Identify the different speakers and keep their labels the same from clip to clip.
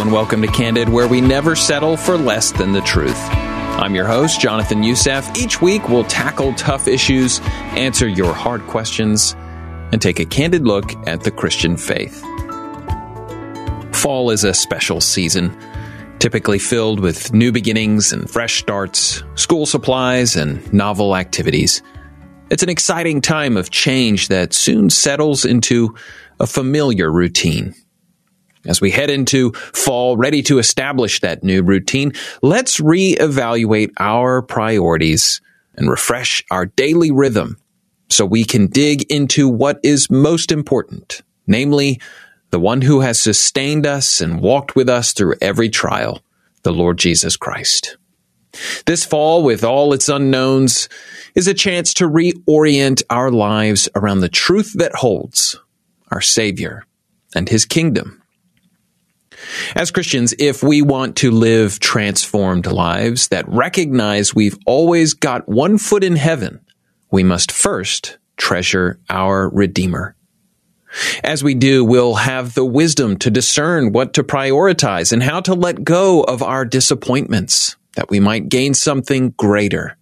Speaker 1: And welcome to Candid, where we never settle for less than the truth. I'm your host, Jonathan Youssef. Each week, we'll tackle tough issues, answer your hard questions, and take a candid look at the Christian faith. Fall is a special season, typically filled with new beginnings and fresh starts, school supplies, and novel activities. It's an exciting time of change that soon settles into a familiar routine. As we head into fall, ready to establish that new routine, let's reevaluate our priorities and refresh our daily rhythm so we can dig into what is most important, namely, the one who has sustained us and walked with us through every trial, the Lord Jesus Christ. This fall, with all its unknowns, is a chance to reorient our lives around the truth that holds our Savior and His kingdom. As Christians, if we want to live transformed lives that recognize we've always got one foot in heaven, we must first treasure our Redeemer. As we do, we'll have the wisdom to discern what to prioritize and how to let go of our disappointments that we might gain something greater.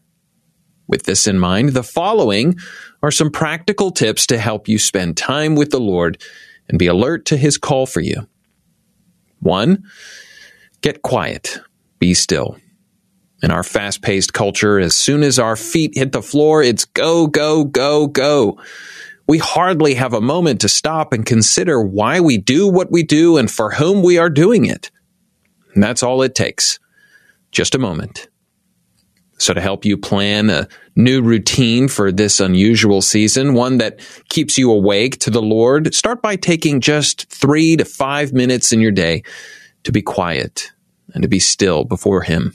Speaker 1: With this in mind, the following are some practical tips to help you spend time with the Lord and be alert to his call for you. One, get quiet, be still. In our fast paced culture, as soon as our feet hit the floor, it's go, go, go, go. We hardly have a moment to stop and consider why we do what we do and for whom we are doing it. And that's all it takes. Just a moment. So, to help you plan a new routine for this unusual season, one that keeps you awake to the Lord, start by taking just three to five minutes in your day to be quiet and to be still before Him.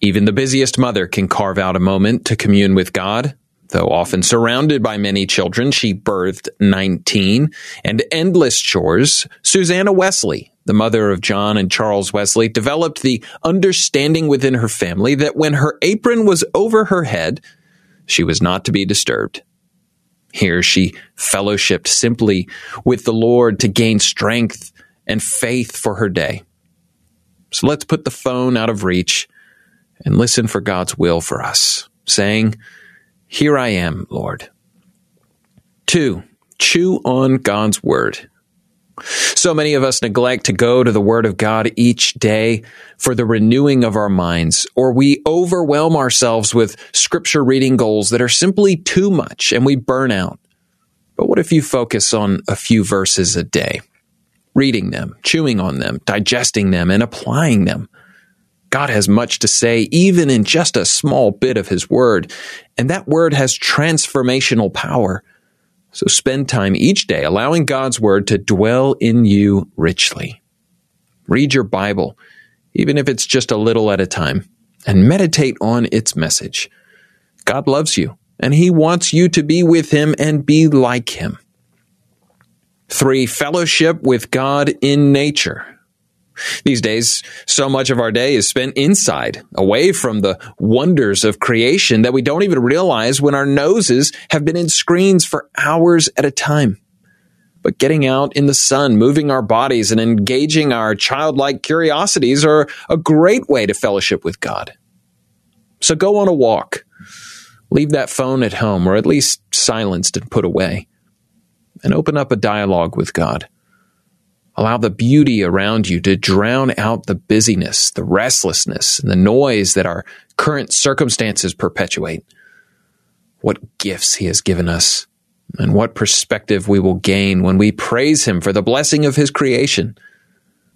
Speaker 1: Even the busiest mother can carve out a moment to commune with God. Though often surrounded by many children, she birthed 19 and endless chores. Susanna Wesley the mother of John and Charles Wesley, developed the understanding within her family that when her apron was over her head, she was not to be disturbed. Here she fellowshipped simply with the Lord to gain strength and faith for her day. So let's put the phone out of reach and listen for God's will for us, saying, Here I am, Lord. Two, chew on God's word. So many of us neglect to go to the Word of God each day for the renewing of our minds, or we overwhelm ourselves with scripture reading goals that are simply too much and we burn out. But what if you focus on a few verses a day, reading them, chewing on them, digesting them, and applying them? God has much to say, even in just a small bit of His Word, and that Word has transformational power. So spend time each day allowing God's Word to dwell in you richly. Read your Bible, even if it's just a little at a time, and meditate on its message. God loves you, and He wants you to be with Him and be like Him. Three, fellowship with God in nature. These days, so much of our day is spent inside, away from the wonders of creation that we don't even realize when our noses have been in screens for hours at a time. But getting out in the sun, moving our bodies, and engaging our childlike curiosities are a great way to fellowship with God. So go on a walk. Leave that phone at home, or at least silenced and put away, and open up a dialogue with God. Allow the beauty around you to drown out the busyness, the restlessness, and the noise that our current circumstances perpetuate. What gifts He has given us, and what perspective we will gain when we praise Him for the blessing of His creation.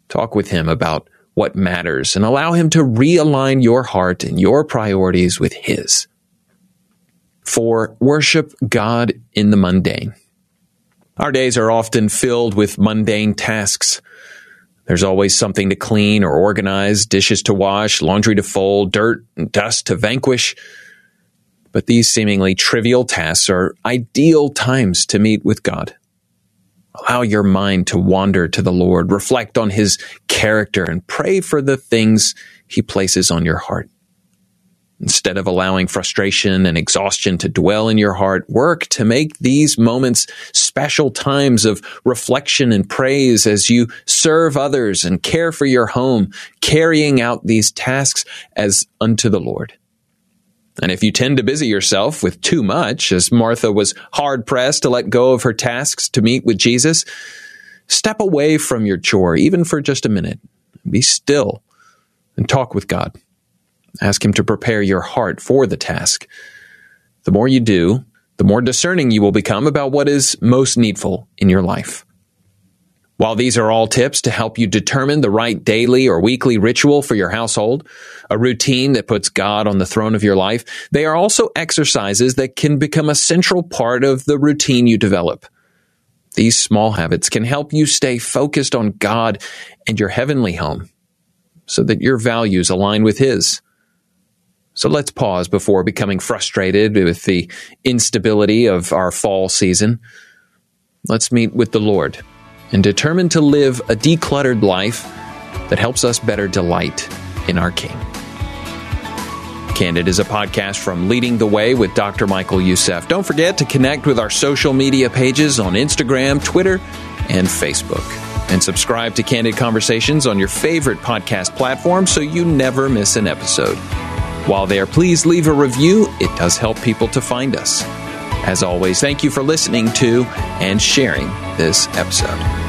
Speaker 1: Talk with Him about what matters and allow Him to realign your heart and your priorities with His. Four worship God in the mundane. Our days are often filled with mundane tasks. There's always something to clean or organize, dishes to wash, laundry to fold, dirt and dust to vanquish. But these seemingly trivial tasks are ideal times to meet with God. Allow your mind to wander to the Lord, reflect on His character, and pray for the things He places on your heart. Instead of allowing frustration and exhaustion to dwell in your heart, work to make these moments special times of reflection and praise as you serve others and care for your home, carrying out these tasks as unto the Lord. And if you tend to busy yourself with too much, as Martha was hard pressed to let go of her tasks to meet with Jesus, step away from your chore, even for just a minute. Be still and talk with God. Ask Him to prepare your heart for the task. The more you do, the more discerning you will become about what is most needful in your life. While these are all tips to help you determine the right daily or weekly ritual for your household, a routine that puts God on the throne of your life, they are also exercises that can become a central part of the routine you develop. These small habits can help you stay focused on God and your heavenly home so that your values align with His. So let's pause before becoming frustrated with the instability of our fall season. Let's meet with the Lord and determine to live a decluttered life that helps us better delight in our King. Candid is a podcast from Leading the Way with Dr. Michael Youssef. Don't forget to connect with our social media pages on Instagram, Twitter, and Facebook. And subscribe to Candid Conversations on your favorite podcast platform so you never miss an episode. While there, please leave a review. It does help people to find us. As always, thank you for listening to and sharing this episode.